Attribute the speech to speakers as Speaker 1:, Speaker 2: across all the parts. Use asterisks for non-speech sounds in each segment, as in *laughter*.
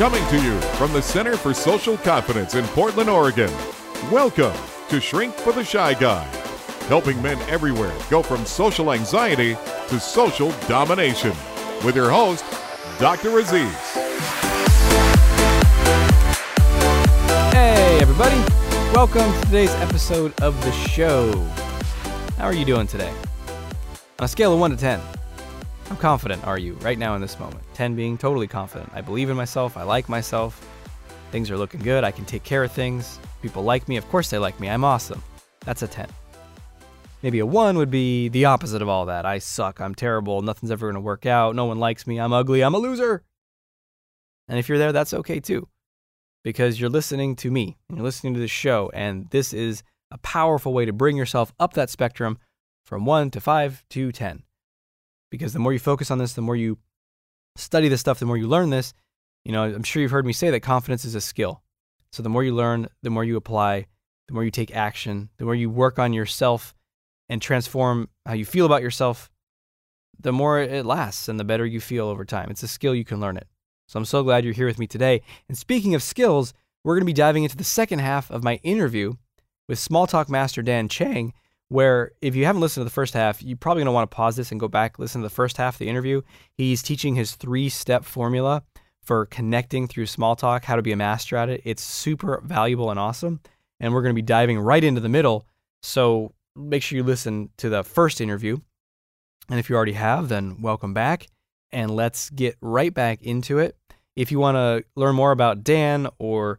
Speaker 1: Coming to you from the Center for Social Confidence in Portland, Oregon. Welcome to Shrink for the Shy Guy, helping men everywhere go from social anxiety to social domination. With your host, Dr. Aziz.
Speaker 2: Hey, everybody. Welcome to today's episode of the show. How are you doing today? On a scale of 1 to 10, how confident are you right now in this moment? 10 being totally confident. I believe in myself. I like myself. Things are looking good. I can take care of things. People like me. Of course, they like me. I'm awesome. That's a 10. Maybe a 1 would be the opposite of all that. I suck. I'm terrible. Nothing's ever going to work out. No one likes me. I'm ugly. I'm a loser. And if you're there, that's okay too. Because you're listening to me you're listening to the show. And this is a powerful way to bring yourself up that spectrum from 1 to 5 to 10 because the more you focus on this, the more you study this stuff, the more you learn this. You know, I'm sure you've heard me say that confidence is a skill. So the more you learn, the more you apply, the more you take action, the more you work on yourself and transform how you feel about yourself, the more it lasts and the better you feel over time. It's a skill you can learn it. So I'm so glad you're here with me today. And speaking of skills, we're going to be diving into the second half of my interview with Small Talk Master Dan Chang where if you haven't listened to the first half, you're probably going to want to pause this and go back, listen to the first half of the interview. He's teaching his three step formula for connecting through small talk, how to be a master at it. It's super valuable and awesome. And we're going to be diving right into the middle. So make sure you listen to the first interview. And if you already have, then welcome back. And let's get right back into it. If you want to learn more about Dan or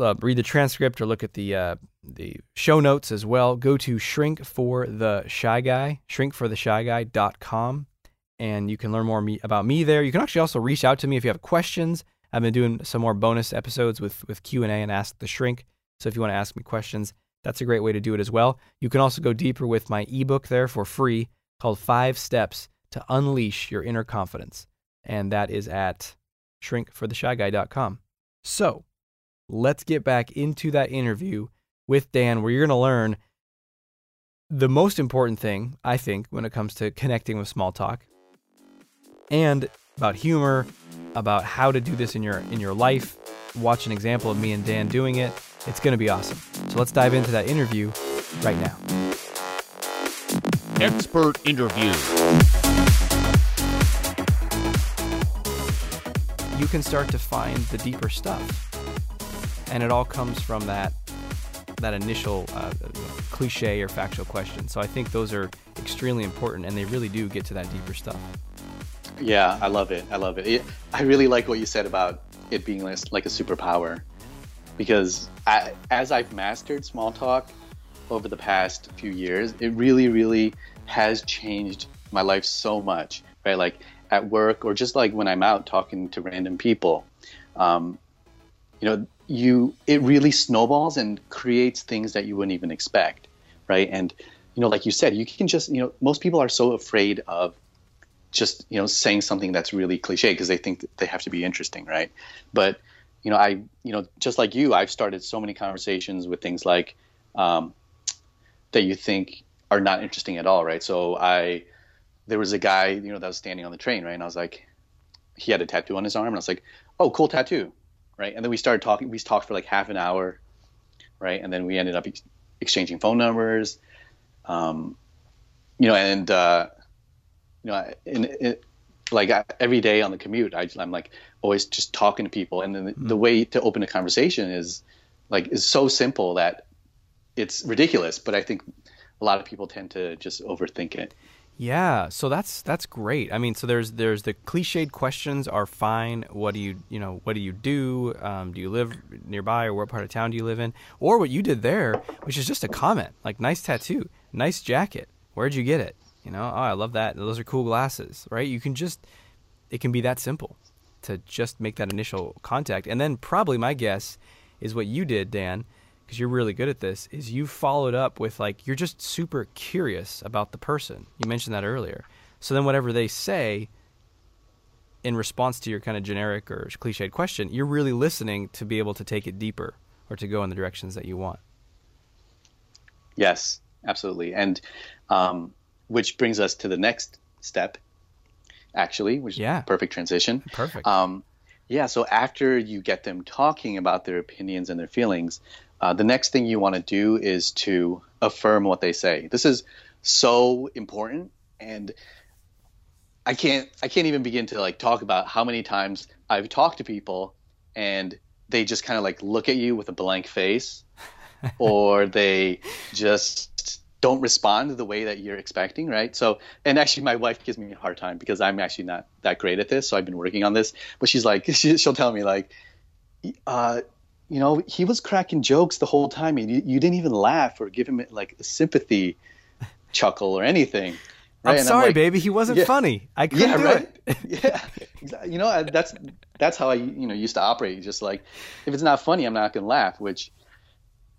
Speaker 2: uh, read the transcript or look at the uh, the show notes as well, go to Shrink for the Shy Guy, shrinkfortheshyguy.com, and you can learn more me, about me there. You can actually also reach out to me if you have questions. I've been doing some more bonus episodes with with Q and A and Ask the Shrink. So if you want to ask me questions, that's a great way to do it as well. You can also go deeper with my ebook there for free called Five Steps to Unleash Your Inner Confidence, and that is at shrinkfortheshyguy.com. So let's get back into that interview with Dan, where you're going to learn the most important thing, I think, when it comes to connecting with small talk and about humor, about how to do this in your in your life. Watch an example of me and Dan doing it. It's going to be awesome. So let's dive into that interview right now.
Speaker 1: Expert interview.
Speaker 2: You can start to find the deeper stuff and it all comes from that that initial uh, cliche or factual question. So I think those are extremely important, and they really do get to that deeper stuff.
Speaker 3: Yeah, I love it. I love it. I really like what you said about it being like, like a superpower, because I, as I've mastered small talk over the past few years, it really, really has changed my life so much. Right, like at work or just like when I'm out talking to random people. Um, you know, you it really snowballs and creates things that you wouldn't even expect, right? And you know, like you said, you can just you know most people are so afraid of just you know saying something that's really cliche because they think they have to be interesting, right? But you know, I you know just like you, I've started so many conversations with things like um, that you think are not interesting at all, right? So I there was a guy you know that was standing on the train, right? And I was like, he had a tattoo on his arm, and I was like, oh, cool tattoo right? And then we started talking. We talked for like half an hour, right? And then we ended up ex- exchanging phone numbers, um, you know, and uh, you know, like I, every day on the commute, I, am like always just talking to people, and then the, mm-hmm. the way to open a conversation is like is so simple that it's ridiculous, but I think a lot of people tend to just overthink it.
Speaker 2: Yeah, so that's that's great. I mean, so there's there's the cliched questions are fine. What do you you know what do you do? Um, do you live nearby or what part of town do you live in? Or what you did there, which is just a comment like nice tattoo, nice jacket. Where'd you get it? You know, oh I love that. Those are cool glasses, right? You can just it can be that simple to just make that initial contact, and then probably my guess is what you did, Dan because you're really good at this, is you followed up with like you're just super curious about the person. You mentioned that earlier. So then whatever they say in response to your kind of generic or cliched question, you're really listening to be able to take it deeper or to go in the directions that you want.
Speaker 3: Yes, absolutely. And um, which brings us to the next step, actually, which
Speaker 2: yeah.
Speaker 3: is perfect transition.
Speaker 2: Perfect.
Speaker 3: Um, Yeah, so after you get them talking about their opinions and their feelings, uh, the next thing you want to do is to affirm what they say. This is so important, and I can't I can't even begin to like talk about how many times I've talked to people and they just kind of like look at you with a blank face, *laughs* or they just don't respond the way that you're expecting, right? So, and actually, my wife gives me a hard time because I'm actually not that great at this. So I've been working on this. But she's like, *laughs* she, will tell me like, uh, you know, he was cracking jokes the whole time, and you, you didn't even laugh or give him like a sympathy *laughs* chuckle or anything.
Speaker 2: Right? I'm and sorry, I'm like, baby. He wasn't yeah, funny. I couldn't
Speaker 3: yeah,
Speaker 2: do
Speaker 3: right? it. *laughs* yeah, you know that's that's how I you know used to operate. Just like if it's not funny, I'm not gonna laugh. Which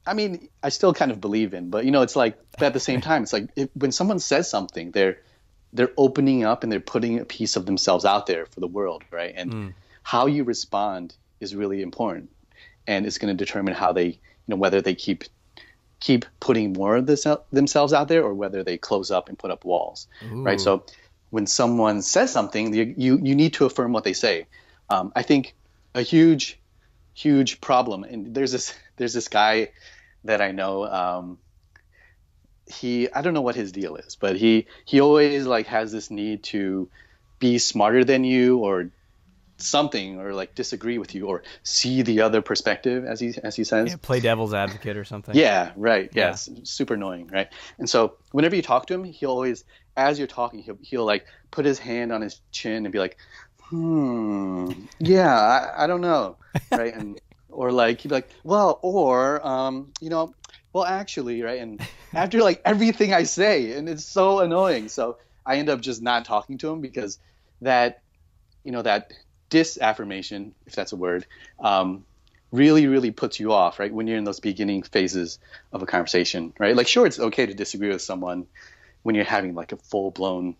Speaker 3: I mean, I still kind of believe in, but you know, it's like, but at the same time, it's like if, when someone says something, they're they're opening up and they're putting a piece of themselves out there for the world, right? And mm. how you respond is really important, and it's going to determine how they, you know, whether they keep keep putting more of this, themselves out there or whether they close up and put up walls, Ooh. right? So when someone says something, you you, you need to affirm what they say. Um, I think a huge huge problem, and there's this there's this guy that I know. Um, he I don't know what his deal is, but he he always like has this need to be smarter than you or something or like disagree with you or see the other perspective as he as he says.
Speaker 2: Yeah, play devil's advocate or something.
Speaker 3: Yeah right. Yeah, yeah. super annoying right? And so whenever you talk to him he'll always as you're talking he'll, he'll like put his hand on his chin and be like hmm yeah i, I don't know *laughs* right? And or like he'd be like, well, or um, you know, well, actually, right? And after like everything I say, and it's so annoying, so I end up just not talking to him because that, you know, that disaffirmation, if that's a word, um, really, really puts you off, right? When you're in those beginning phases of a conversation, right? Like, sure, it's okay to disagree with someone when you're having like a full blown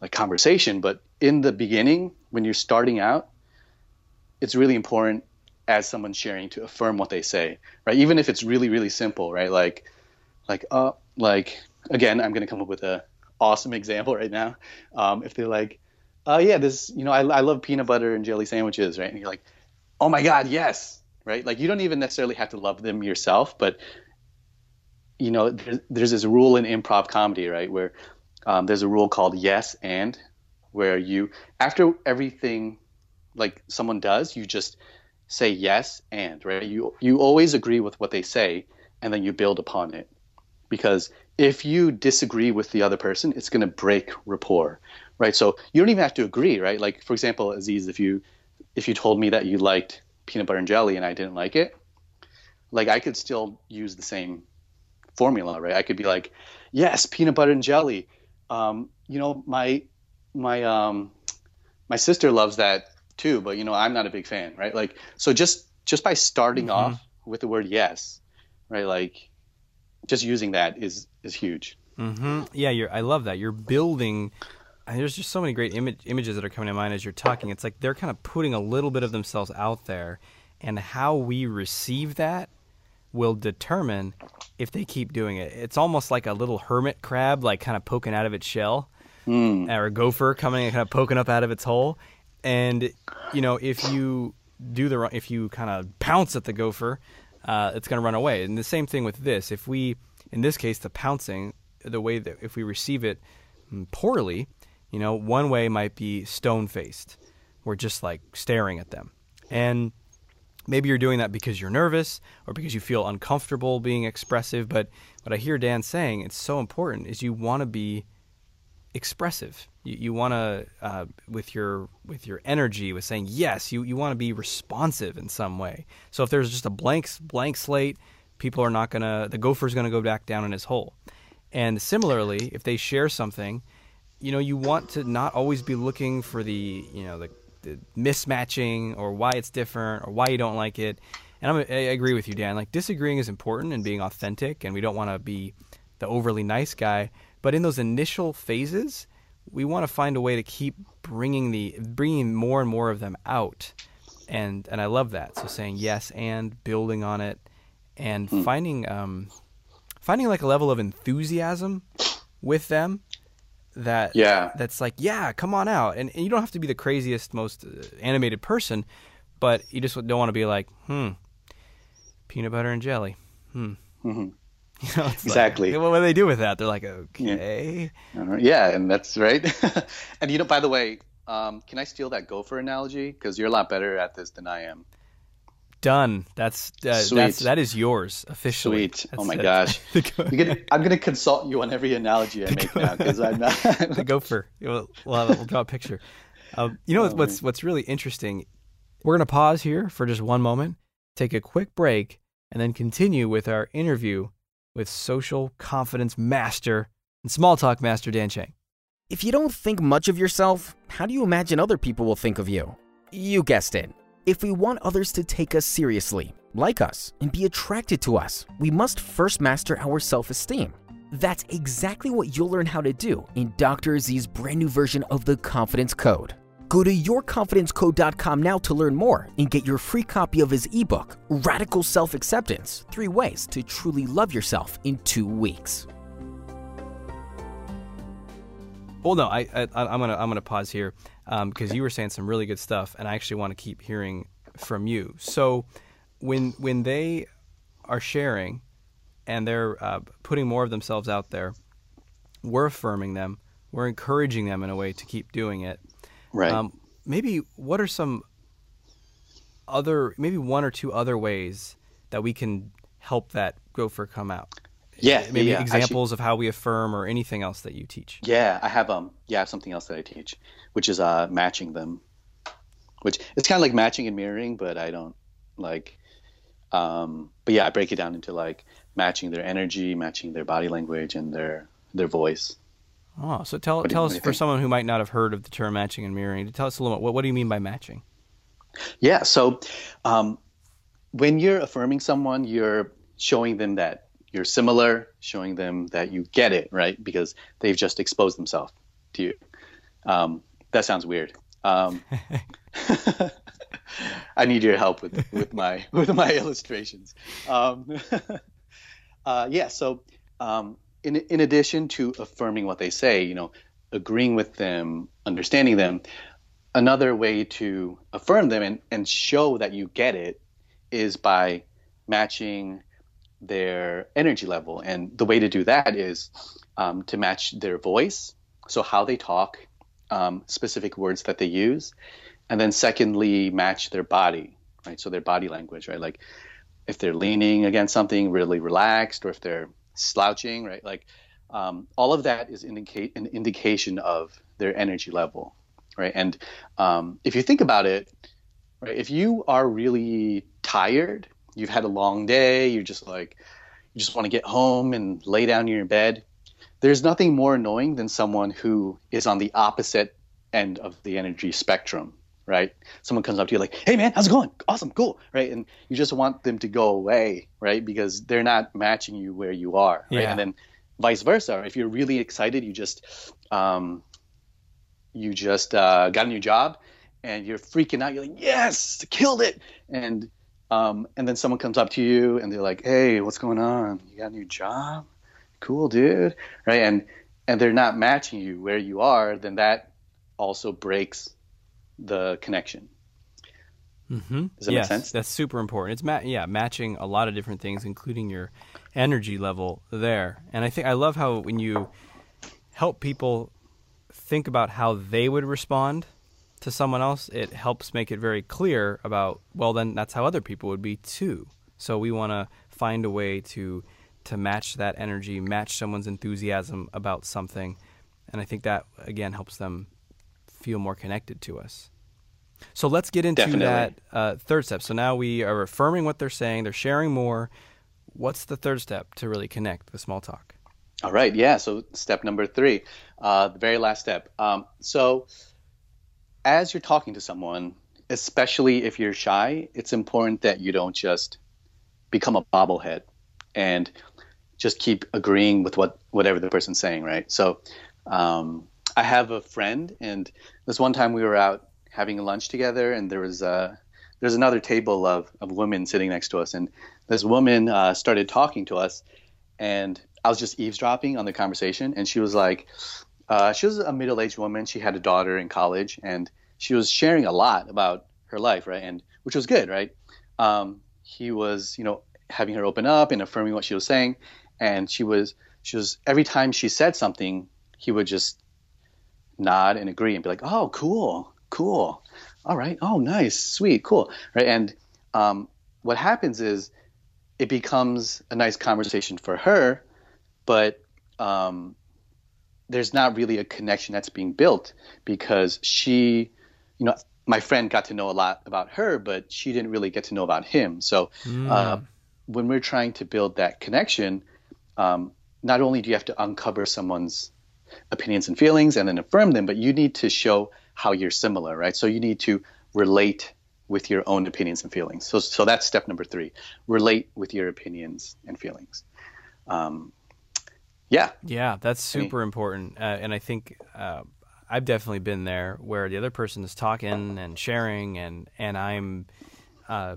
Speaker 3: like conversation, but in the beginning, when you're starting out, it's really important as someone sharing to affirm what they say, right? Even if it's really, really simple, right? Like, like, uh, like again, I'm gonna come up with a awesome example right now. Um, if they're like, uh, yeah, this, you know, I, I love peanut butter and jelly sandwiches, right? And you're like, oh my god, yes, right? Like you don't even necessarily have to love them yourself, but you know, there's, there's this rule in improv comedy, right, where um, there's a rule called yes and, where you after everything like someone does, you just say yes and right you you always agree with what they say and then you build upon it because if you disagree with the other person it's going to break rapport right so you don't even have to agree right like for example aziz if you if you told me that you liked peanut butter and jelly and i didn't like it like i could still use the same formula right i could be like yes peanut butter and jelly um, you know my my um my sister loves that too, but you know, I'm not a big fan, right? Like, so just just by starting mm-hmm. off with the word yes, right? Like, just using that is is huge.
Speaker 2: Mm-hmm. Yeah, you're. I love that. You're building. There's just so many great image, images that are coming to mind as you're talking. It's like they're kind of putting a little bit of themselves out there, and how we receive that will determine if they keep doing it. It's almost like a little hermit crab, like kind of poking out of its shell, mm. or a gopher coming and kind of poking up out of its hole and you know if you do the if you kind of pounce at the gopher, uh, it's going to run away. And the same thing with this. If we, in this case, the pouncing, the way that if we receive it poorly, you know, one way might be stone faced. We're just like staring at them, and maybe you're doing that because you're nervous or because you feel uncomfortable being expressive. But what I hear Dan saying, it's so important, is you want to be expressive. You, you want to uh, with your with your energy, with saying yes. You you want to be responsive in some way. So if there's just a blank blank slate, people are not gonna. The gopher's gonna go back down in his hole. And similarly, if they share something, you know, you want to not always be looking for the you know the, the mismatching or why it's different or why you don't like it. And I'm, I agree with you, Dan. Like disagreeing is important and being authentic, and we don't want to be the overly nice guy. But in those initial phases, we want to find a way to keep bringing the bringing more and more of them out, and and I love that. So saying yes and building on it, and mm. finding um, finding like a level of enthusiasm with them that
Speaker 3: Yeah.
Speaker 2: that's like yeah come on out and, and you don't have to be the craziest most uh, animated person but you just don't want to be like hmm peanut butter and jelly hmm
Speaker 3: mm-hmm. *laughs*
Speaker 2: you know, it's like,
Speaker 3: Exactly.
Speaker 2: what do they do with that they're like okay
Speaker 3: Uh, Yeah, and that's right. *laughs* and you know, by the way, um, can I steal that gopher analogy? Because you're a lot better at this than I am.
Speaker 2: Done that's uh, that's
Speaker 3: Sweet.
Speaker 2: that is yours officially
Speaker 3: Sweet.
Speaker 2: That's-
Speaker 3: oh my
Speaker 2: that's-
Speaker 3: gosh. *laughs*
Speaker 2: go-
Speaker 3: gonna, I'm gonna consult you on every analogy I make now because I'm not. *laughs*
Speaker 2: the gopher we'll, we'll, we'll draw a picture um, you know
Speaker 3: Oh,
Speaker 2: what's what's really interesting we're going to pause here for just one moment take a quick break and then continue with our interview with social confidence master and small talk master dan chang
Speaker 4: If you don't think much of yourself, how do you imagine other people will think of you? You guessed it. If we want others to take us seriously, like us, and be attracted to us, we must first master our self esteem. That's exactly what you'll learn how to do in Dr. Z's brand new version of the Confidence Code. Go to yourconfidencecode.com now to learn more and get your free copy of his ebook, Radical Self Acceptance Three Ways to Truly Love Yourself in Two Weeks.
Speaker 2: well no i, I i'm going to i'm to pause here because you were saying some really good stuff and i actually want to keep hearing from you so when when they are sharing and they're uh, putting more of themselves out there we're affirming them we're encouraging them in a way to keep doing it
Speaker 3: right.
Speaker 2: Um, maybe what are some other, maybe one or two other ways that we can help that gopher come out?
Speaker 3: Yeah.
Speaker 2: Maybe
Speaker 3: yeah, actually-
Speaker 2: examples of how we affirm or anything else that you teach.
Speaker 3: Yeah, I have um yeah, I have something else that I teach, which is uh matching them. Which it's kind of like matching and mirroring, but I don't like um but yeah, I break it down into like matching their energy, matching their body language and their their voice.
Speaker 2: Oh, so tell
Speaker 3: What
Speaker 2: tell us for someone who might not have heard of the term matching and mirroring. Tell us a little. bit What what do you mean by matching?
Speaker 3: Yeah, so um when you're affirming someone, you're showing them that you're similar, showing them that you get it, right? Because they've just exposed themselves to you. Um, that sounds weird. Um, *laughs* I need your help with with my *laughs* with my illustrations. Um, *laughs* uh, yeah, so um, in in addition to affirming what they say, you know, agreeing with them, understanding them, another way to affirm them and, and show that you get it is by matching their energy level. And the way to do that is um, to match their voice, so how they talk, um, specific words that they use, and then secondly, match their body, right? So their body language, right? Like if they're leaning against something really relaxed, or if they're slouching, right? Like um, all of that is indicate an indication of their energy level, right? And um, if you think about it, right, if you are really tired, you've had a long day, you're just like, you just want to get home and lay down in your bed. There's nothing more annoying than someone who is on the opposite end of the energy spectrum, right? Someone comes up to you like, "Hey man, how's it going? Awesome, cool." Right? And you just want them to go away, right? Because they're not matching you where you are, right?
Speaker 2: Yeah.
Speaker 3: And then vice versa. If you're really excited, you just um, you just uh, got a new job and you're freaking out. You're like, "Yes, killed it!" And um, and then someone comes up to you and they're like, "Hey, what's going on? You got a new job? Cool, dude." Right? And and they're not matching you where you are, then that also breaks the connection.
Speaker 2: Mm-hmm.
Speaker 3: Does that
Speaker 2: yes,
Speaker 3: make sense?
Speaker 2: That's super important. It's ma- yeah, matching a lot of different things, including your energy level there. And I think I love how when you help people think about how they would respond to someone else, it helps make it very clear about well, then that's how other people would be too. So we want to find a way to to match that energy, match someone's enthusiasm about something, and I think that again helps them feel more connected to us. So let's get into
Speaker 3: Definitely.
Speaker 2: that uh, third step. So now we are affirming what they're saying, they're sharing more. What's the third step to really connect the small talk?
Speaker 3: All right, yeah. So step number three, uh, the very last step. Um, so as you're talking to someone, especially if you're shy, it's important that you don't just become a bobblehead and just keep agreeing with what whatever the person's saying, right? So um, I have a friend, and this one time we were out having lunch together, and there was uh, there's another table of, of women sitting next to us, and this woman uh, started talking to us, and I was just eavesdropping on the conversation, and she was like, uh, she was a middle-aged woman. She had a daughter in college, and she was sharing a lot about her life, right? And which was good, right? Um, he was, you know, having her open up and affirming what she was saying, and she was, she was every time she said something, he would just nod and agree and be like, "Oh, cool, cool, all right, oh, nice, sweet, cool," right? And um, what happens is it becomes a nice conversation for her, but um, there's not really a connection that's being built because she, you know, my friend got to know a lot about her, but she didn't really get to know about him. So mm. uh, when we're trying to build that connection, um, not only do you have to uncover someone's opinions and feelings and then affirm them, but you need to show how you're similar, right? So you need to relate with your own opinions and feelings. So, so that's step number three: relate with your opinions and feelings. Um, yeah,
Speaker 2: yeah, that's super I mean, important, uh, and I think uh, I've definitely been there where the other person is talking and sharing, and and I'm uh,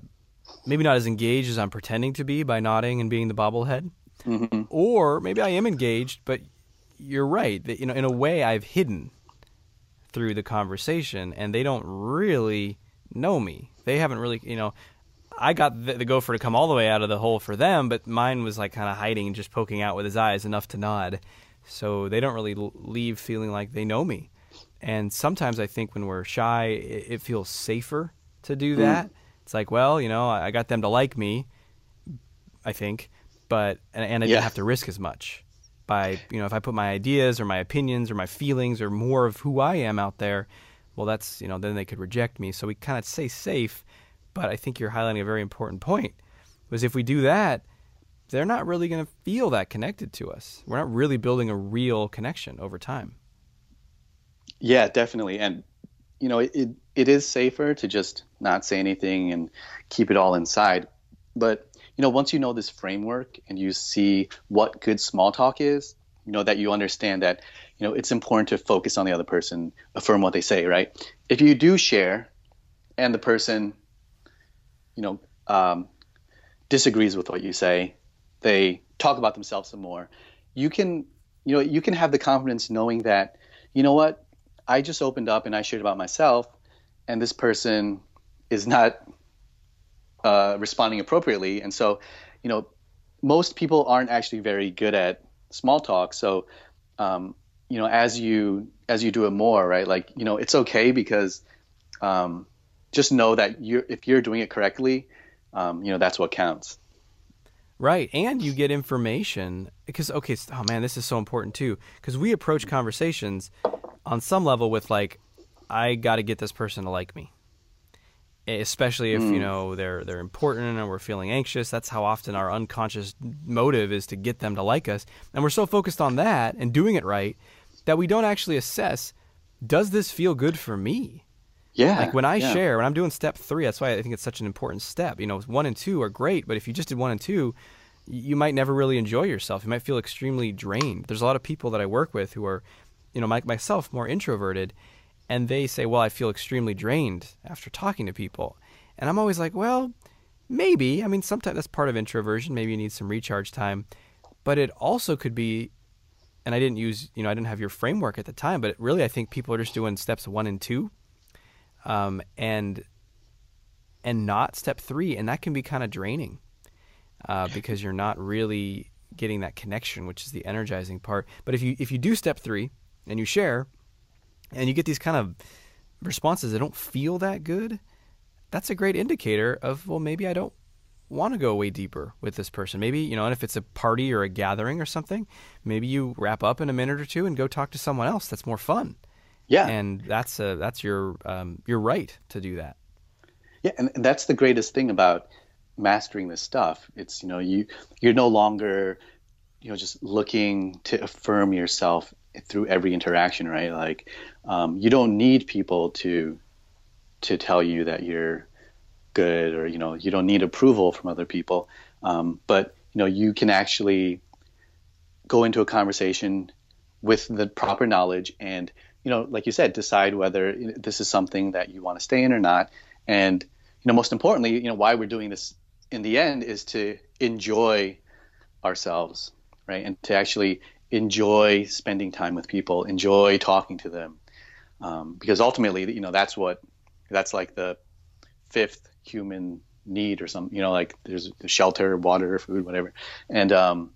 Speaker 2: maybe not as engaged as I'm pretending to be by nodding and being the bobblehead, mm-hmm. or maybe I am engaged, but you're right that you know in a way I've hidden through the conversation, and they don't really know me. They haven't really, you know, I got the, the gopher to come all the way out of the hole for them, but mine was like kind of hiding and just poking out with his eyes enough to nod. So they don't really leave feeling like they know me. And sometimes I think when we're shy, it, it feels safer to do hmm. that. Mm. It's like, well, you know, I got them to like me, I think, but and, and I yeah. didn't have to risk as much by you know if I put my ideas or my opinions or my feelings or more of who I am out there, well, that's you know then they could reject me. So we kind of stay safe but I think you're highlighting a very important point. Was if we do that, they're not really going to feel that connected to us. We're not really building a real connection over time.
Speaker 3: Yeah, definitely. And you know, it it is safer to just not say anything and keep it all inside. But you know, once you know this framework and you see what good small talk is, you know that you understand that you know it's important to focus on the other person, affirm what they say, right? If you do share and the person you know, um, disagrees with what you say, they talk about themselves some more. You can, you know, you can have the confidence knowing that, you know what, I just opened up and I shared about myself, and this person is not uh, responding appropriately, and so, you know, most people aren't actually very good at small talk. So, um, you know, as you as you do it more, right? Like, you know, it's okay because um, just know that you if you're doing it correctly, um, you know that's what counts.
Speaker 2: Right, and you get information because okay, oh man, this is so important too because we approach conversations on some level with like, I got to get this person to like me, especially if mm. you know they're they're important and we're feeling anxious. That's how often our unconscious motive is to get them to like us, and we're so focused on that and doing it right that we don't actually assess: Does this feel good for me?
Speaker 3: Yeah.
Speaker 2: Like when I
Speaker 3: yeah.
Speaker 2: share, when I'm doing step three, that's why I think it's such an important step. You know, one and two are great, but if you just did one and two, you might never really enjoy yourself. You might feel extremely drained. There's a lot of people that I work with who are, you know, like myself, more introverted, and they say, "Well, I feel extremely drained after talking to people," and I'm always like, "Well, maybe. I mean, sometimes that's part of introversion. Maybe you need some recharge time, but it also could be." And I didn't use, you know, I didn't have your framework at the time, but really, I think people are just doing steps one and two um, and and not step three, and that can be kind of draining uh, because you're not really getting that connection, which is the energizing part. But if you if you do step three and you share, and you get these kind of responses that don't feel that good, that's a great indicator of well maybe I don't want to go way deeper with this person. Maybe, you know, and if it's a party or a gathering or something, maybe you wrap up in a minute or two and go talk to someone else that's more fun.
Speaker 3: Yeah,
Speaker 2: and that's a, that's your um, your right to do that.
Speaker 3: Yeah, and, and that's the greatest thing about mastering this stuff. It's you know you you're no longer you know just looking to affirm yourself through every interaction, right? Like um, you don't need people to to tell you that you're good, or you know you don't need approval from other people. Um, but you know you can actually go into a conversation with the proper knowledge and you know, like you said, decide whether this is something that you want to stay in or not. And, you know, most importantly, you know, why we're doing this in the end is to enjoy ourselves, right? And to actually enjoy spending time with people, enjoy talking to them, um, because ultimately, you know, that's what that's like the fifth human need or something. You know, like there's shelter, water, food, whatever, and um,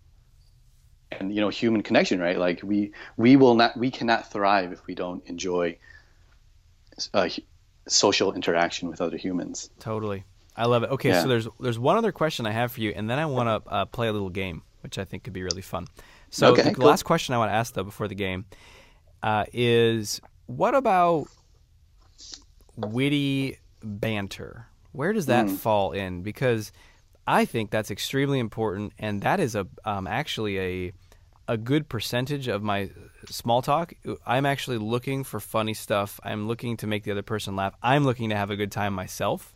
Speaker 3: and you know, human connection, right? Like we we will not we cannot thrive if we don't enjoy uh, social interaction with other humans.
Speaker 2: Totally. I love it. Okay, yeah. so there's there's one other question I have for you, and then I want to uh, play a little game, which I think could be really fun. So okay, the cool. last question I want to ask though before the game uh, is, what about witty banter? Where does that mm. fall in? Because I think that's extremely important, and that is a um, actually a a good percentage of my small talk. I'm actually looking for funny stuff. I'm looking to make the other person laugh. I'm looking to have a good time myself,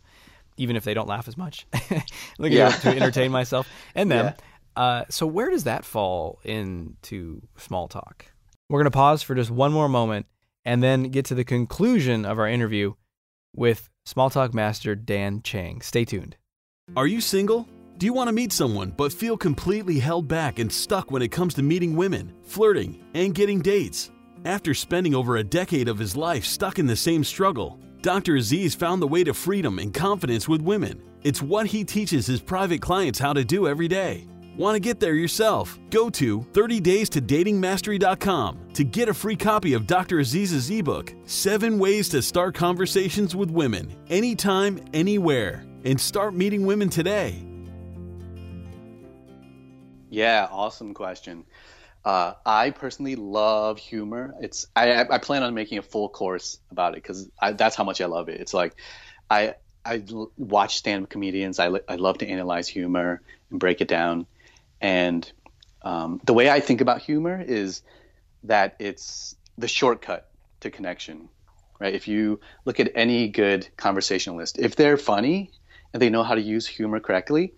Speaker 2: even if they don't laugh as much. *laughs* looking yeah. to entertain myself and them. Yeah. Uh, so where does that fall into small talk? We're going to pause for just one more moment and then get to the conclusion of our interview with small talk master Dan Chang. Stay tuned.
Speaker 5: Are you single? Do you want to meet someone but feel completely held back and stuck when it comes to meeting women, flirting, and getting dates? After spending over a decade of his life stuck in the same struggle, Dr. Aziz found the way to freedom and confidence with women. It's what he teaches his private clients how to do every day. Want to get there yourself? Go to 30days to datingmastery.com to get a free copy of Dr. Aziz's ebook, 7 Ways to Start Conversations with Women, anytime, anywhere, and start meeting women today.
Speaker 3: Yeah, awesome question. Uh, I personally love humor. It's I, I plan on making a full course about it because that's how much I love it. It's like I I watch stand-up comedians. I, I love to analyze humor and break it down. And um, the way I think about humor is that it's the shortcut to connection, right? If you look at any good conversationalist, if they're funny and they know how to use humor correctly,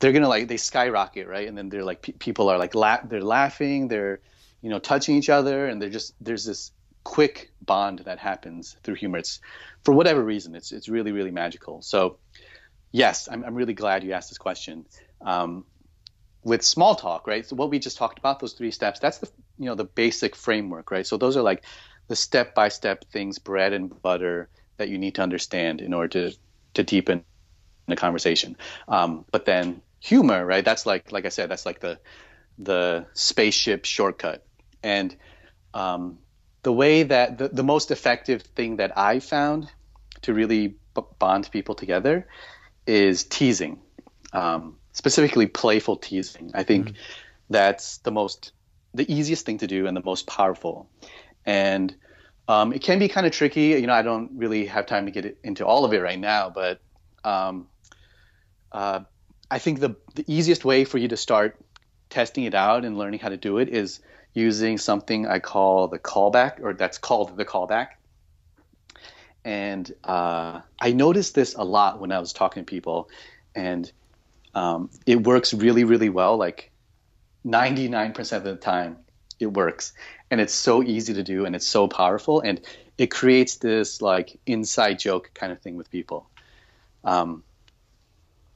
Speaker 3: they're gonna like they skyrocket right? And then they're like pe- people are like la- they're laughing they're you know touching each other and they're just there's this quick bond that happens through humor. It's for whatever reason it's it's really really magical. So yes i'm, I'm really glad you asked this question. Um, with small talk right? So what we just talked about those three steps that's the you know the basic framework right? So those are like the step by step things bread and butter that you need to understand in order to to deepen the conversation um, but then humor, right? That's like like I said, that's like the the spaceship shortcut. And um, the way that the, the most effective thing that I found to really b- bond people together is teasing, um, specifically playful teasing. I think mm-hmm. that's the most the easiest thing to do and the most powerful. And um, it can be kind of tricky. You know, I don't really have time to get into all of it right now, but um, uh, I think the, the easiest way for you to start testing it out and learning how to do it is using something I call the callback, or that's called the callback. And uh, I noticed this a lot when I was talking to people, and um, it works really, really well. Like 99% of the time, it works. And it's so easy to do, and it's so powerful, and it creates this like inside joke kind of thing with people. Um,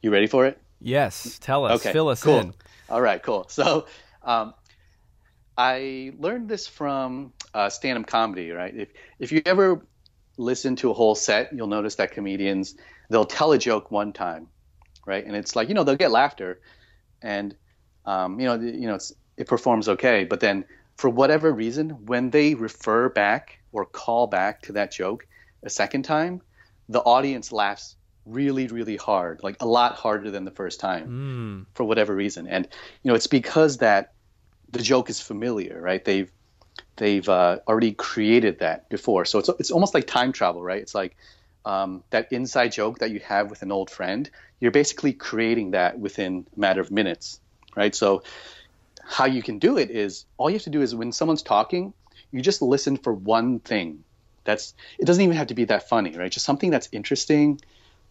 Speaker 3: you ready for it?
Speaker 2: Yes, tell us.
Speaker 3: Okay,
Speaker 2: Fill us
Speaker 3: cool.
Speaker 2: in.
Speaker 3: All right, cool. So, um, I learned this from uh, stand-up comedy. Right? If if you ever listen to a whole set, you'll notice that comedians they'll tell a joke one time, right? And it's like you know they'll get laughter, and um, you know you know it performs okay. But then for whatever reason, when they refer back or call back to that joke a second time, the audience laughs really really hard like a lot harder than the first time mm. for whatever reason. And you know it's because that the joke is familiar right? They've they've uh, already created that before. So it's it's almost like time travel right? It's like um, that inside joke that you have with an old friend you're basically creating that within a matter of minutes right? So how you can do it is all you have to do is when someone's talking you just listen for one thing. That's it doesn't even have to be that funny right? Just something that's interesting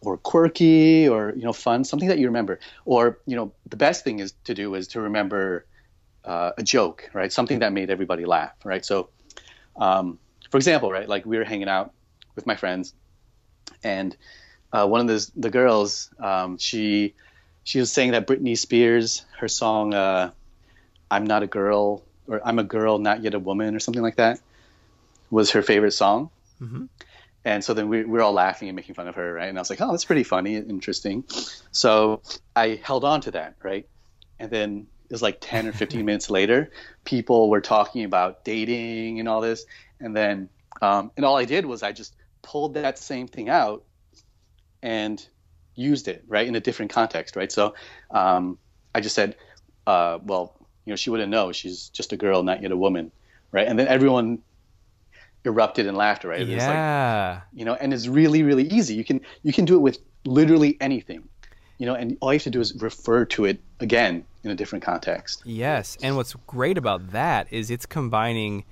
Speaker 3: or quirky or you know fun, something that you remember. Or you know the best thing is to do is to remember uh, a joke, right? Something that made everybody laugh, right? So, um, for example, right, like we were hanging out with my friends, and uh, one of the the girls, um, she she was saying that Britney Spears, her song uh, "I'm Not a Girl," or I'm a girl, not yet a woman, or something like that, was her favorite song.
Speaker 2: Mm-hmm.
Speaker 3: And so then we, we were all laughing and making fun of her, right? And I was like, oh, that's pretty funny, interesting. So I held on to that, right? And then it was like 10 or 15 *laughs* minutes later, people were talking about dating and all this. And then, um, and all I did was I just pulled that same thing out and used it, right, in a different context, right? So um, I just said, uh, well, you know, she wouldn't know. She's just a girl, not yet a woman, right? And then everyone erupted in laughter, right?
Speaker 2: Yeah.
Speaker 3: Like, you know, and it's really, really easy. You can you can do it with literally anything, you know, and all you have to do is refer to it again in a different context.
Speaker 2: Yes, and what's great about that is it's combining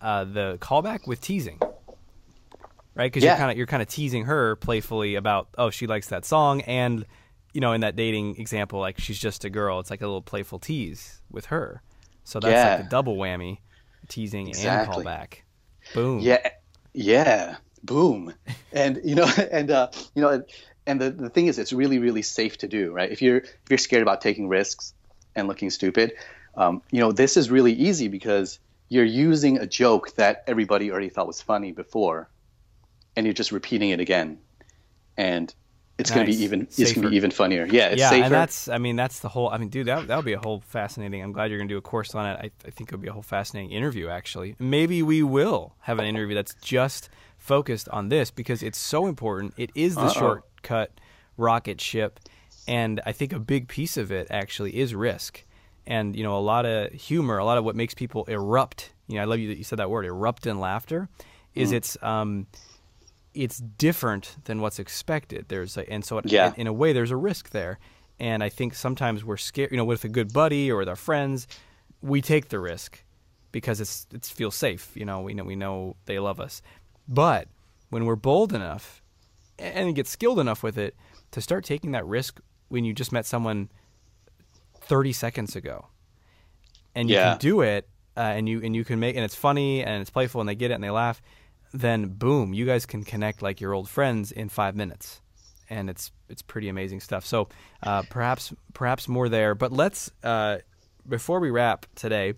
Speaker 2: uh, the callback with teasing right? Because
Speaker 3: Yeah.
Speaker 2: you're kind of you're kind of teasing her playfully about oh she likes that song, and you know in that dating example like she's just a girl. It's like a little playful tease with her. So that's
Speaker 3: Yeah.
Speaker 2: like the double whammy, teasing
Speaker 3: Exactly.
Speaker 2: and callback. Boom.
Speaker 3: Yeah, yeah, boom, and you know, *laughs* and uh, you know, and the, the thing is, it's really, really safe to do, right? If you're if you're scared about taking risks and looking stupid, um, you know, this is really easy because you're using a joke that everybody already thought was funny before, and you're just repeating it again, and it's going to be even it's going to be even funnier. Yeah, it's
Speaker 2: yeah,
Speaker 3: safer.
Speaker 2: and that's I mean that's the whole. I mean, dude, that that would be a whole fascinating. I'm glad you're gonna do a course on it. I, I think it would be a whole fascinating interview. Actually, maybe we will have an interview that's just focused on this because it's so important. It is the
Speaker 3: Uh-oh.
Speaker 2: shortcut rocket ship, and I think a big piece of it actually is risk, and you know a lot of humor, a lot of what makes people erupt. You know, I love you that you said that word, erupt in laughter.
Speaker 3: Mm.
Speaker 2: Is it's um, it's different than what's expected. There's a, and so it,
Speaker 3: Yeah.
Speaker 2: in, a way there's a risk there. And I think sometimes we're scared, you know, with a good buddy or with our friends, we take the risk because it's it feels safe, you know, we know we know they love us. But when we're bold enough and get skilled enough with it to start taking that risk when you just met someone 30 seconds ago and you
Speaker 3: Yeah.
Speaker 2: can do it uh, and you and you can make and it's funny and it's playful and they get it and they laugh then boom you guys can connect like your old friends in five minutes. And it's it's pretty amazing stuff. So uh, perhaps perhaps more there but let's uh, before we wrap today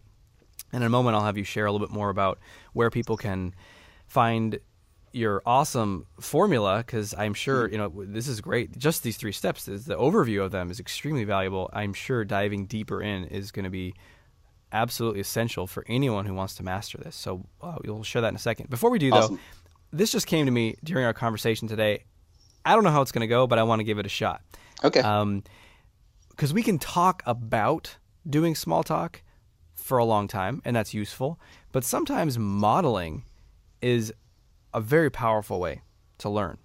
Speaker 2: in a moment i'll have you share a little bit more about where people can find your awesome formula because i'm sure you know this is great. Just these three steps is the overview of them is extremely valuable. I'm sure diving deeper in is going to be absolutely essential for anyone who wants to master this so uh, we'll share that in a second before we do though
Speaker 3: Awesome.
Speaker 2: this just came to me during our conversation today i don't know how it's going to go but i want to give it a shot
Speaker 3: okay.
Speaker 2: um, because we can talk about doing small talk for a long time, and that's useful. But sometimes modeling is a very powerful way to learn.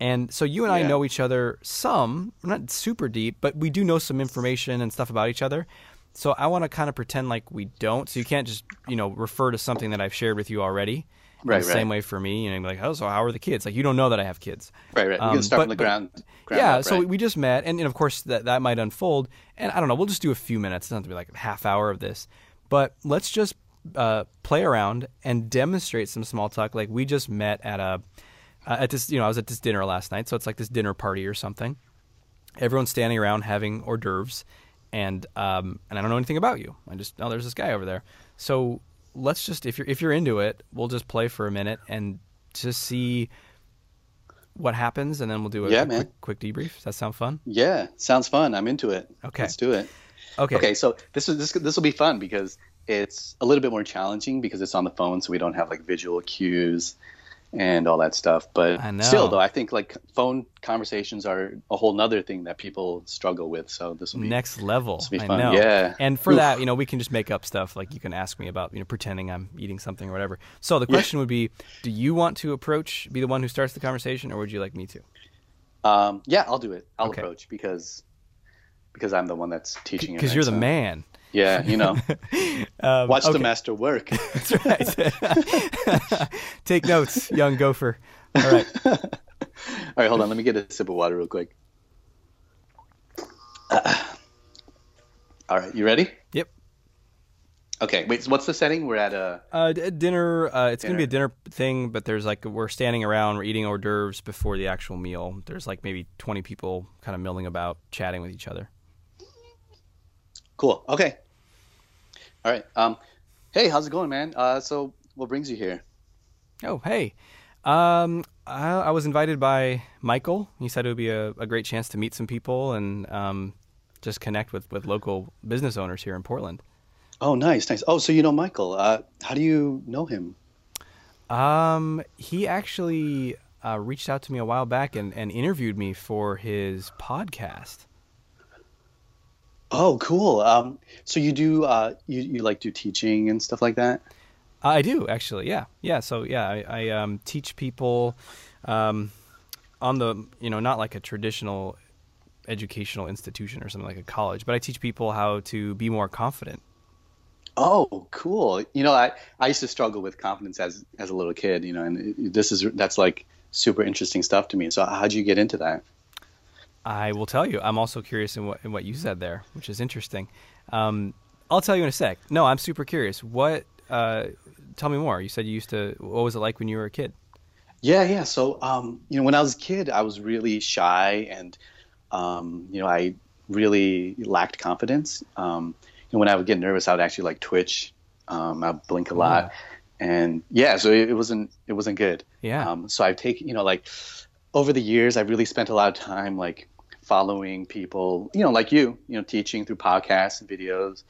Speaker 2: And so you and I
Speaker 3: Yeah.
Speaker 2: know each other some, not super deep, but we do know some information and stuff about each other. So I want to kind of pretend like we don't. So you can't just, you know, refer to something that I've shared with you already.
Speaker 3: Right,
Speaker 2: the
Speaker 3: right.
Speaker 2: Same way for me, and be like, oh, so how are the kids? Like you don't know that I have kids.
Speaker 3: right, right.
Speaker 2: Um,
Speaker 3: can start
Speaker 2: but-
Speaker 3: from the
Speaker 2: but-
Speaker 3: ground. ground
Speaker 2: yeah,
Speaker 3: up,
Speaker 2: so we just met, and, and of course that that might unfold. And I don't know, we'll just do a few minutes. It doesn't have to be like a half hour of this, but let's just uh, play around and demonstrate some small talk. Like we just met at a uh, at this, you know, I was at this dinner last night, so it's like this dinner party or something. Everyone's standing around having hors d'oeuvres, and um, and I don't know anything about you. I just oh, there's this guy over there. So let's just if you're if you're into it, we'll just play for a minute and just see what happens, and then we'll do a,
Speaker 3: Yeah,
Speaker 2: a quick, quick debrief. Does that sound fun?
Speaker 3: yeah, sounds fun. I'm into it.
Speaker 2: Okay.
Speaker 3: Let's do it.
Speaker 2: Okay.
Speaker 3: Okay, so this is this this will be fun because it's a little bit more challenging because it's on the phone, so we don't have like visual cues and all that stuff. But
Speaker 2: I know.
Speaker 3: still, though, I think like phone conversations are a whole nother thing that people struggle with. So this will be
Speaker 2: Next level.
Speaker 3: Be
Speaker 2: I know.
Speaker 3: Yeah.
Speaker 2: And for
Speaker 3: Oof.
Speaker 2: that, you know, we can just make up stuff. Like you can ask me about, you know, pretending I'm eating something or whatever. So the question would be, do you want to approach, be the one who starts the conversation, or would you like me to?
Speaker 3: Um, yeah, I'll do it. I'll
Speaker 2: Okay.
Speaker 3: approach because because I'm the one that's teaching. it,
Speaker 2: Because you're the
Speaker 3: So,
Speaker 2: man.
Speaker 3: Yeah, you know, *laughs*
Speaker 2: Um,
Speaker 3: watch
Speaker 2: okay.
Speaker 3: the master work. *laughs*
Speaker 2: That's right. *laughs* Take notes, young gopher. All right.
Speaker 3: All right, hold on. Let me get a sip of water real quick. *clears throat* All right, you ready?
Speaker 2: Yep.
Speaker 3: Okay. Wait. So what's the setting? We're at a.
Speaker 2: Uh, d- dinner. Uh, it's gonna be a
Speaker 3: Dinner.
Speaker 2: dinner thing, but there's like we're standing around, we're eating hors d'oeuvres before the actual meal. There's like maybe 20 people kind of milling about, chatting with each other.
Speaker 3: Cool. Okay. All right. Um, Hey, how's it going, man? Uh, so, what brings you here?
Speaker 2: Oh, hey. Um, I, I was invited by Michael. He said it would be a, a great chance to meet some people and um, just connect with, with local business owners here in Portland.
Speaker 3: Oh, nice, nice. Oh, so you know Michael. Uh, how do you know him?
Speaker 2: Um, he actually uh, reached out to me a while back and, and interviewed me for his podcast.
Speaker 3: Oh, cool. Um, so you do uh, you you like do teaching and stuff like that?
Speaker 2: I do actually, yeah, yeah. So yeah, I, I um, teach people um, on the you know not like a traditional educational institution or something like a college, but I teach people how to be more confident.
Speaker 3: Oh, cool. You know, I, I used to struggle with confidence as as a little kid. You know, and this is that's like super interesting stuff to me. So how'd you get into that?
Speaker 2: I will tell you. I'm also curious in what in what you said there, which is interesting. Um, I'll tell you in a sec. No, I'm super curious. What? Uh, tell me more. You said you used to. What was it like when you were a kid?
Speaker 3: Yeah, yeah. So, um, you know, when I was a kid, I was really shy, and um, you know, I really lacked confidence. Um, and when I would get nervous, I would actually like twitch. Um, I'd blink a lot, and yeah, so it, it, wasn't it wasn't good.
Speaker 2: Yeah.
Speaker 3: Um, so I've taken, you know, like over the years, I've really spent a lot of time like following people, you know, like you, you know, teaching through podcasts and videos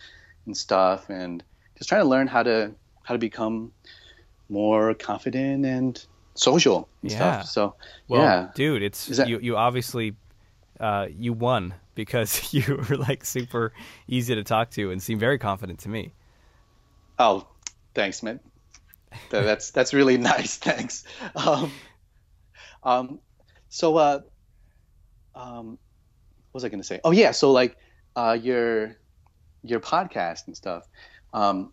Speaker 3: and stuff, and just trying to learn how to how to become more confident and social and
Speaker 2: yeah.
Speaker 3: stuff. So,
Speaker 2: well,
Speaker 3: yeah,
Speaker 2: dude, it's that... you. You obviously uh, you won because *laughs* you were like super easy to talk to and seem very confident to me.
Speaker 3: Oh, thanks, man. *laughs* That's that's really nice. *laughs* Thanks. Um, um, so, uh, um, was I going to say? Oh yeah, so like uh, your your podcast and stuff. Um,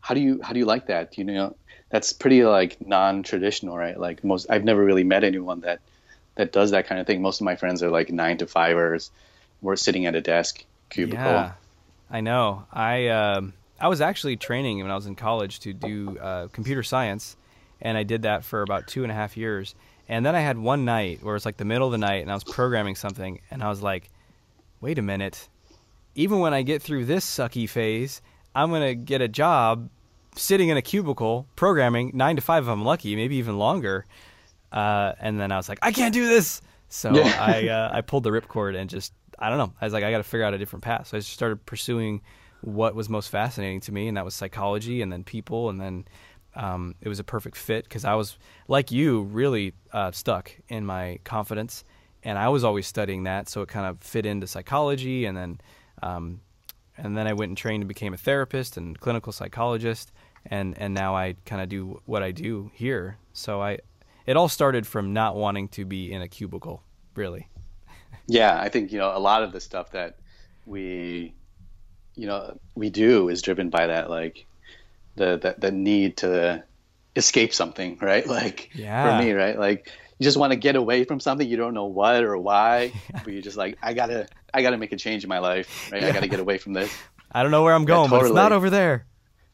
Speaker 3: how do you how do you like that? You know, that's pretty like non-traditional, right? Like most, I've never really met anyone that that does that kind of thing. Most of my friends are like nine to fivers. We're sitting at a desk cubicle.
Speaker 2: Yeah, I know. I um, I was actually training when I was in college to do uh, computer science, and I did that for about two and a half years. And then I had one night where it's like the middle of the night, and I was programming something, and I was like, wait a minute. Even when I get through this sucky phase, I'm going to get a job sitting in a cubicle programming nine to five if I'm lucky, maybe even longer. Uh, and then I was like, I can't do this. So yeah. I, uh, I pulled the ripcord and just, I don't know. I was like, I got to figure out a different path. So I just started pursuing what was most fascinating to me, and that was psychology and then people. And then um, it was a perfect fit because I was, like you, really uh, stuck in my confidence and I was always studying that, so it kind of fit into psychology, and then, um, and then I went and trained and became a therapist and clinical psychologist, and and now I kind of do what I do here. So I, it all started from not wanting to be in a cubicle, really.
Speaker 3: Yeah, I think you know a lot of the stuff that we, you know, we do is driven by that like, the the, the need to escape something, right? *laughs* Like
Speaker 2: yeah.
Speaker 3: for me, right? Like you just want to get away from something you don't know what or why *laughs* yeah. but you're just like i gotta i gotta make a change in my life right? Yeah. i gotta get away from this.
Speaker 2: I don't know where i'm going yeah, totally. but it's not over there.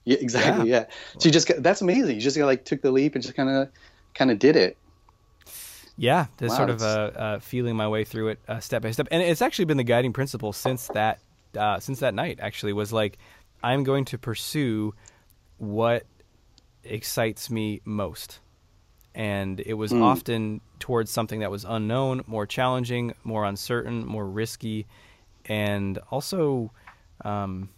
Speaker 3: Yeah exactly yeah, so you just that's amazing. You just like took the leap and just kind of kind of did it.
Speaker 2: Yeah wow, sort of uh, uh, feeling my way through it uh, step by step. And it's actually been the guiding principle since that uh, since that night actually was like i'm going to pursue what excites me most and it was mm. often towards something that was unknown, more challenging, more uncertain, more risky, and also um,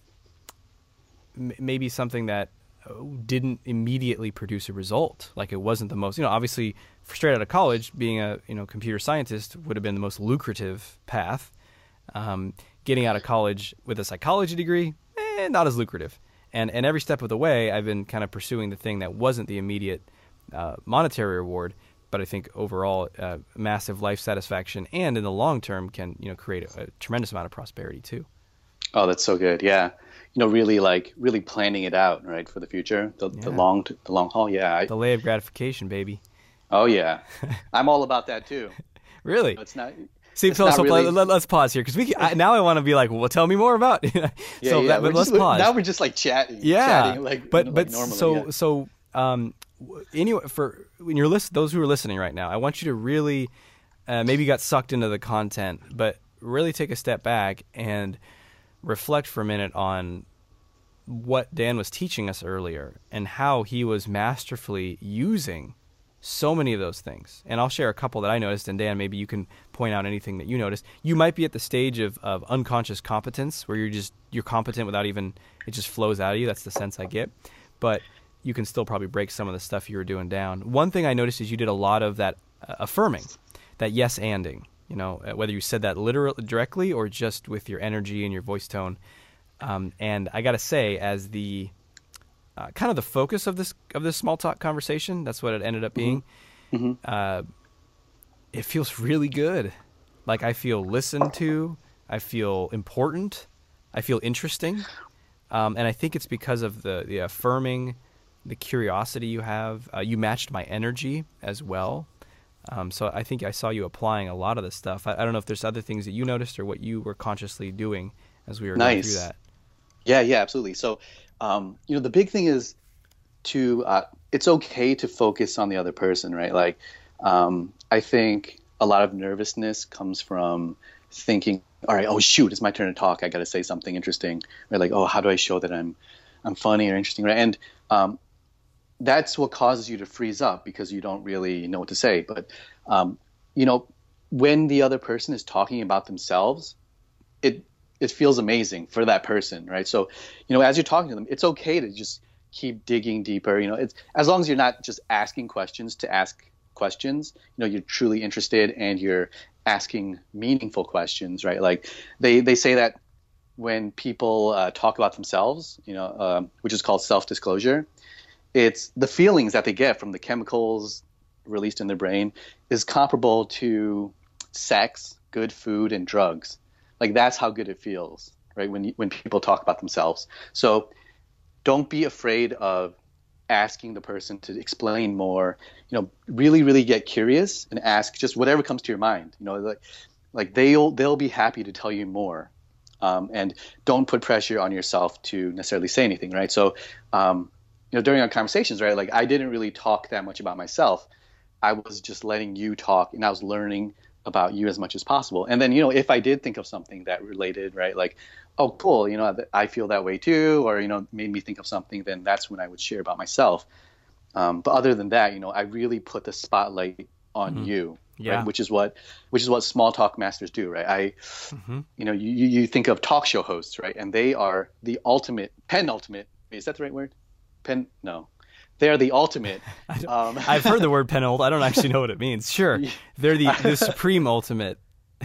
Speaker 2: m- maybe something that uh, didn't immediately produce a result. Like it wasn't the most, you know, obviously straight out of college, being a you know computer scientist would have been the most lucrative path. Um, getting out of college with a psychology degree, eh, not as lucrative. And and every step of the way, I've been kind of pursuing the thing that wasn't the immediate uh, monetary reward, but I think overall uh, massive life satisfaction and in the long term can you know create a, a, tremendous amount of prosperity too.
Speaker 3: Oh, that's so good. Yeah, you know, really like really planning it out right for the future, the, yeah. the long the long haul. Yeah, I,
Speaker 2: delay of gratification, baby.
Speaker 3: Oh yeah, *laughs* I'm all about that too.
Speaker 2: really?
Speaker 3: It's not.
Speaker 2: See,
Speaker 3: it's
Speaker 2: so, so really... let, us pause here because we I, now I want to be like, well, tell me more about. *laughs*
Speaker 3: yeah, so yeah. That, but let's pause. Now we're just like chatting.
Speaker 2: Yeah,
Speaker 3: chatting, like,
Speaker 2: but
Speaker 3: you know,
Speaker 2: but
Speaker 3: like normally,
Speaker 2: so
Speaker 3: yeah.
Speaker 2: so um, anyway, for when you're list, those who are listening right now, I want you to really uh, maybe got sucked into the content, but really take a step back and reflect for a minute on what Dan was teaching us earlier and how he was masterfully using so many of those things. And I'll share a couple that I noticed. And Dan, maybe you can point out anything that you noticed. You might be at the stage of, of unconscious competence where you're just you're competent without even it just flows out of you. That's the sense I get. But you can still probably break some of the stuff you were doing down. One thing I noticed is you did a lot of that uh, affirming, that yes anding. You know, uh, whether you said that literally directly or just with your energy and your voice tone. Um, and I got to say, as the uh, kind of the focus of this of this small talk conversation. That's what it ended up being. Mm-hmm. Uh, it feels really good. Like I feel listened to. I feel important. I feel interesting. Um, and I think it's because of the the affirming, the curiosity you have. Uh, you matched my energy as well. Um, so I think I saw you applying a lot of this stuff. I, I, don't know if there's other things that you noticed or what you were consciously doing as we were nice. going through that.
Speaker 3: Yeah, yeah, absolutely. So um, you know, the big thing is to uh, it's okay to focus on the other person, right? Like, um, I think a lot of nervousness comes from thinking, all right, oh shoot, it's my turn to talk. I got to say something interesting, right? Like, oh, how do I show that I'm I'm funny or interesting, right? And um, that's what causes you to freeze up because you don't really know what to say. But um, you know, when the other person is talking about themselves, it it feels amazing for that person, right? So, you know, as you're talking to them, it's okay to just keep digging deeper. You know, it's as long as you're not just asking questions to ask questions. You know, you're truly interested and you're asking meaningful questions, right? Like they they say that when people uh, talk about themselves, you know, um, which is called self-disclosure, it's the feelings that they get from the chemicals released in their brain is comparable to sex, good food, and drugs like that's how good it feels, right? When when people talk about themselves. So don't be afraid of asking the person to explain more. You know, really, really get curious and ask just whatever comes to your mind. You know, like like they'll they'll be happy to tell you more. Um, and don't put pressure on yourself to necessarily say anything, right? So, um, you know, during our conversations, right, like I didn't really talk that much about myself. I was just letting you talk, and I was learning about you as much as possible. And then, you know, if I did think of something that related, right, like, oh, cool, you know, I feel that way too, or, you know, made me think of something, then that's when I would share about myself. Um, but other than that, you know, I really put the spotlight on mm-hmm. you, yeah. right? Which is what, which is what small talk masters do, right? I, mm-hmm. you know, you, you think of talk show hosts, right? And they are the ultimate, penultimate, is that the right word? Pen, no, they're the ultimate. *laughs*
Speaker 2: Um, I've heard the word penult. I don't actually know what it *laughs* means. Sure, they're the the *laughs* supreme ultimate.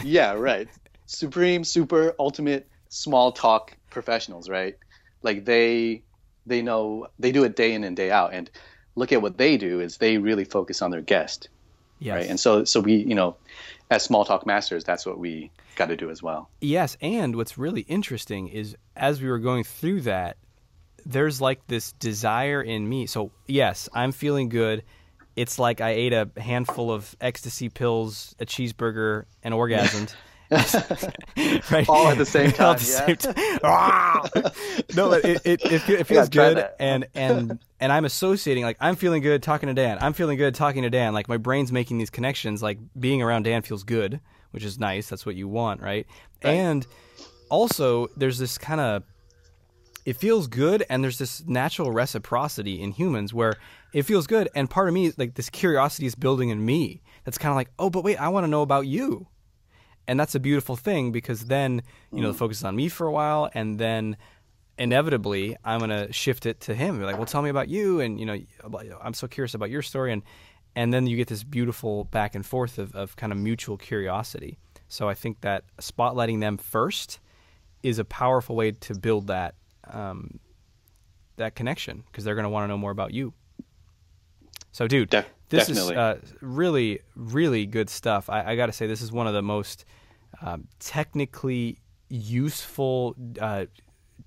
Speaker 3: yeah, right. Supreme, super, ultimate, small talk professionals, right? Like they they know they do it day in and day out. And look at what they do is they really focus on their guest. Yes. Right. And so so we, you know, as small talk masters, that's what we got to do as well.
Speaker 2: Yes, and what's really interesting is as we were going through that, there's like this desire in me. So yes, I'm feeling good. It's like I ate a handful of ecstasy pills, a cheeseburger, and orgasmed. *laughs*
Speaker 3: right? All at the same *laughs* time. The yeah. Same
Speaker 2: time. no, it, it, it, it feels good, and and and I'm associating like I'm feeling good talking to Dan. I'm feeling good talking to Dan. Like my brain's making these connections. Like being around Dan feels good, which is nice. That's what you want, right? right. And also, there's this kind of it feels good and there's this natural reciprocity in humans where it feels good and part of me like this curiosity is building in me that's kind of like oh but wait i want to know about you. And that's a beautiful thing because then you know the focus is on me for a while and then inevitably i'm going to shift it to him. Be like well tell me about you and you know i'm so curious about your story. And and then you get this beautiful back and forth of, of kind of mutual curiosity. So i think that spotlighting them first is a powerful way to build that um, that connection because they're going to want to know more about you. So, dude, De- this definitely. is uh, really, really good stuff. I, I got to say, this is one of the most um, technically useful, uh,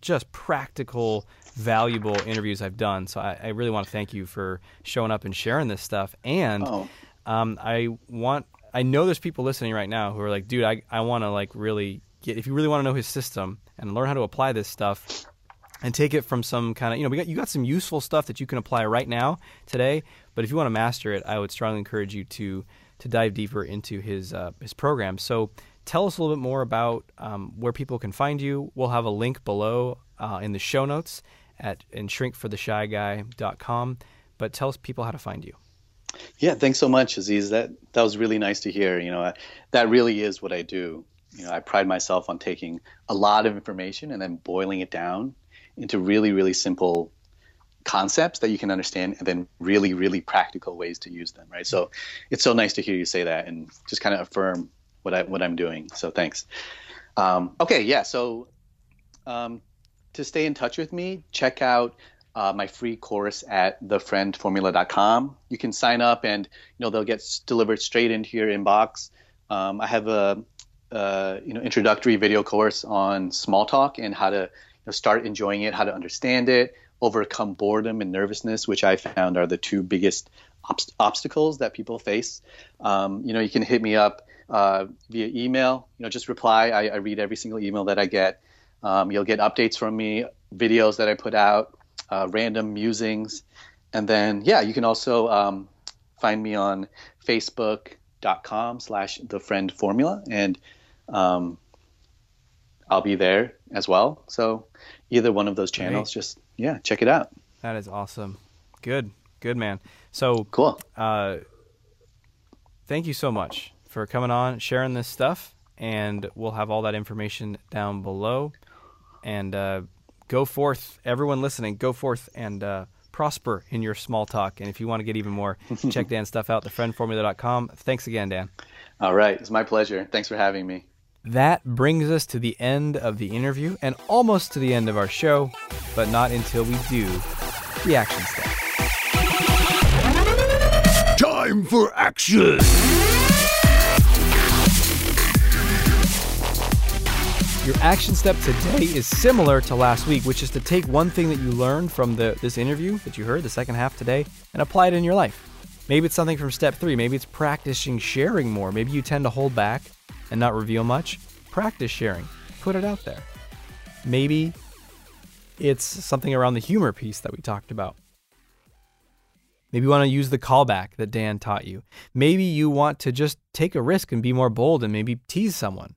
Speaker 2: just practical, valuable interviews I've done. So, I, I, really want to thank you for showing up and sharing this stuff. And oh. um, I want, I know there's people listening right now who are like, dude, I, I want to like really get, if you really want to know his system and learn how to apply this stuff, and take it from some kind of you know we got you got some useful stuff that you can apply right now today but if you want to master it i would strongly encourage you to to dive deeper into his uh, his program so tell us a little bit more about um, where people can find you we'll have a link below uh, in the show notes at and shrinkfortheshyguy.com. But tell us people how to find you.
Speaker 3: Yeah, thanks so much, Aziz. That that was really nice to hear. You know, that really is what I do. You know, I pride myself on taking a lot of information and then boiling it down into really, really simple concepts that you can understand and then really, really practical ways to use them. Right. So it's so nice to hear you say that and just kind of affirm what I what I'm doing. So thanks. Um, okay, yeah. So um, to stay in touch with me, check out uh, my free course at thefriendformula.com. You can sign up, and you know they'll get delivered straight into your inbox. Um, I have a, a, you know introductory video course on small talk and how to know, start enjoying it, how to understand it, overcome boredom and nervousness, which I found are the two biggest obstacles that people face. Um, you know, you can hit me up uh, via email. You know, just reply. I, I, read every single email that I get. Um, you'll get updates from me, videos that I put out, uh, random musings, and then yeah, you can also um, find me on Facebook.com slash The Friend Formula, and um, I'll be there as well. So either one of those channels, Great. just yeah, check it out.
Speaker 2: That is awesome. Good, good man. So
Speaker 3: cool.
Speaker 2: Uh, thank you so much for coming on, sharing this stuff, and we'll have all that information down below. And uh, go forth, everyone listening, go forth and uh, prosper in your small talk. And if you want to get even more, *laughs* check Dan's stuff out, thefriendformula.com. Thanks again, Dan.
Speaker 3: All right. It's my pleasure. Thanks for having me.
Speaker 2: That brings us to the end of the interview and almost to the end of our show, but not until we do the action step.
Speaker 6: Time for action!
Speaker 2: Your action step today is similar to last week, which is to take one thing that you learned from the, this interview that you heard, the second half today, and apply it in your life. Maybe it's something from step three. Maybe it's practicing sharing more. Maybe you tend to hold back and not reveal much. Practice sharing, put it out there. Maybe it's something around the humor piece that we talked about. Maybe you want to use the callback that Dan taught you. Maybe you want to just take a risk and be more bold and maybe tease someone.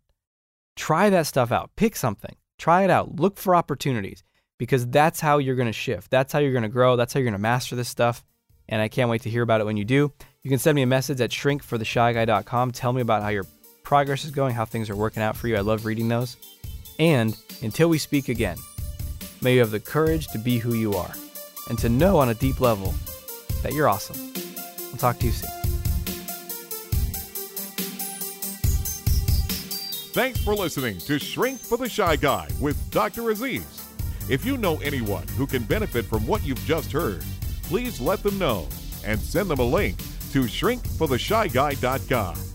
Speaker 2: Try that stuff out. Pick something. Try it out. Look for opportunities because that's how you're going to shift. That's how you're going to grow. That's how you're going to master this stuff. And I can't wait to hear about it when you do. You can send me a message at shrinkfortheshyguy.com. Tell me about how your progress is going, how things are working out for you. I love reading those. And until we speak again, may you have the courage to be who you are and to know on a deep level that you're awesome. I'll talk to you soon.
Speaker 1: Thanks for listening to Shrink for the Shy Guy with Dr. Aziz. If you know anyone who can benefit from what you've just heard, please let them know and send them a link to shrinkfortheshyguy.com.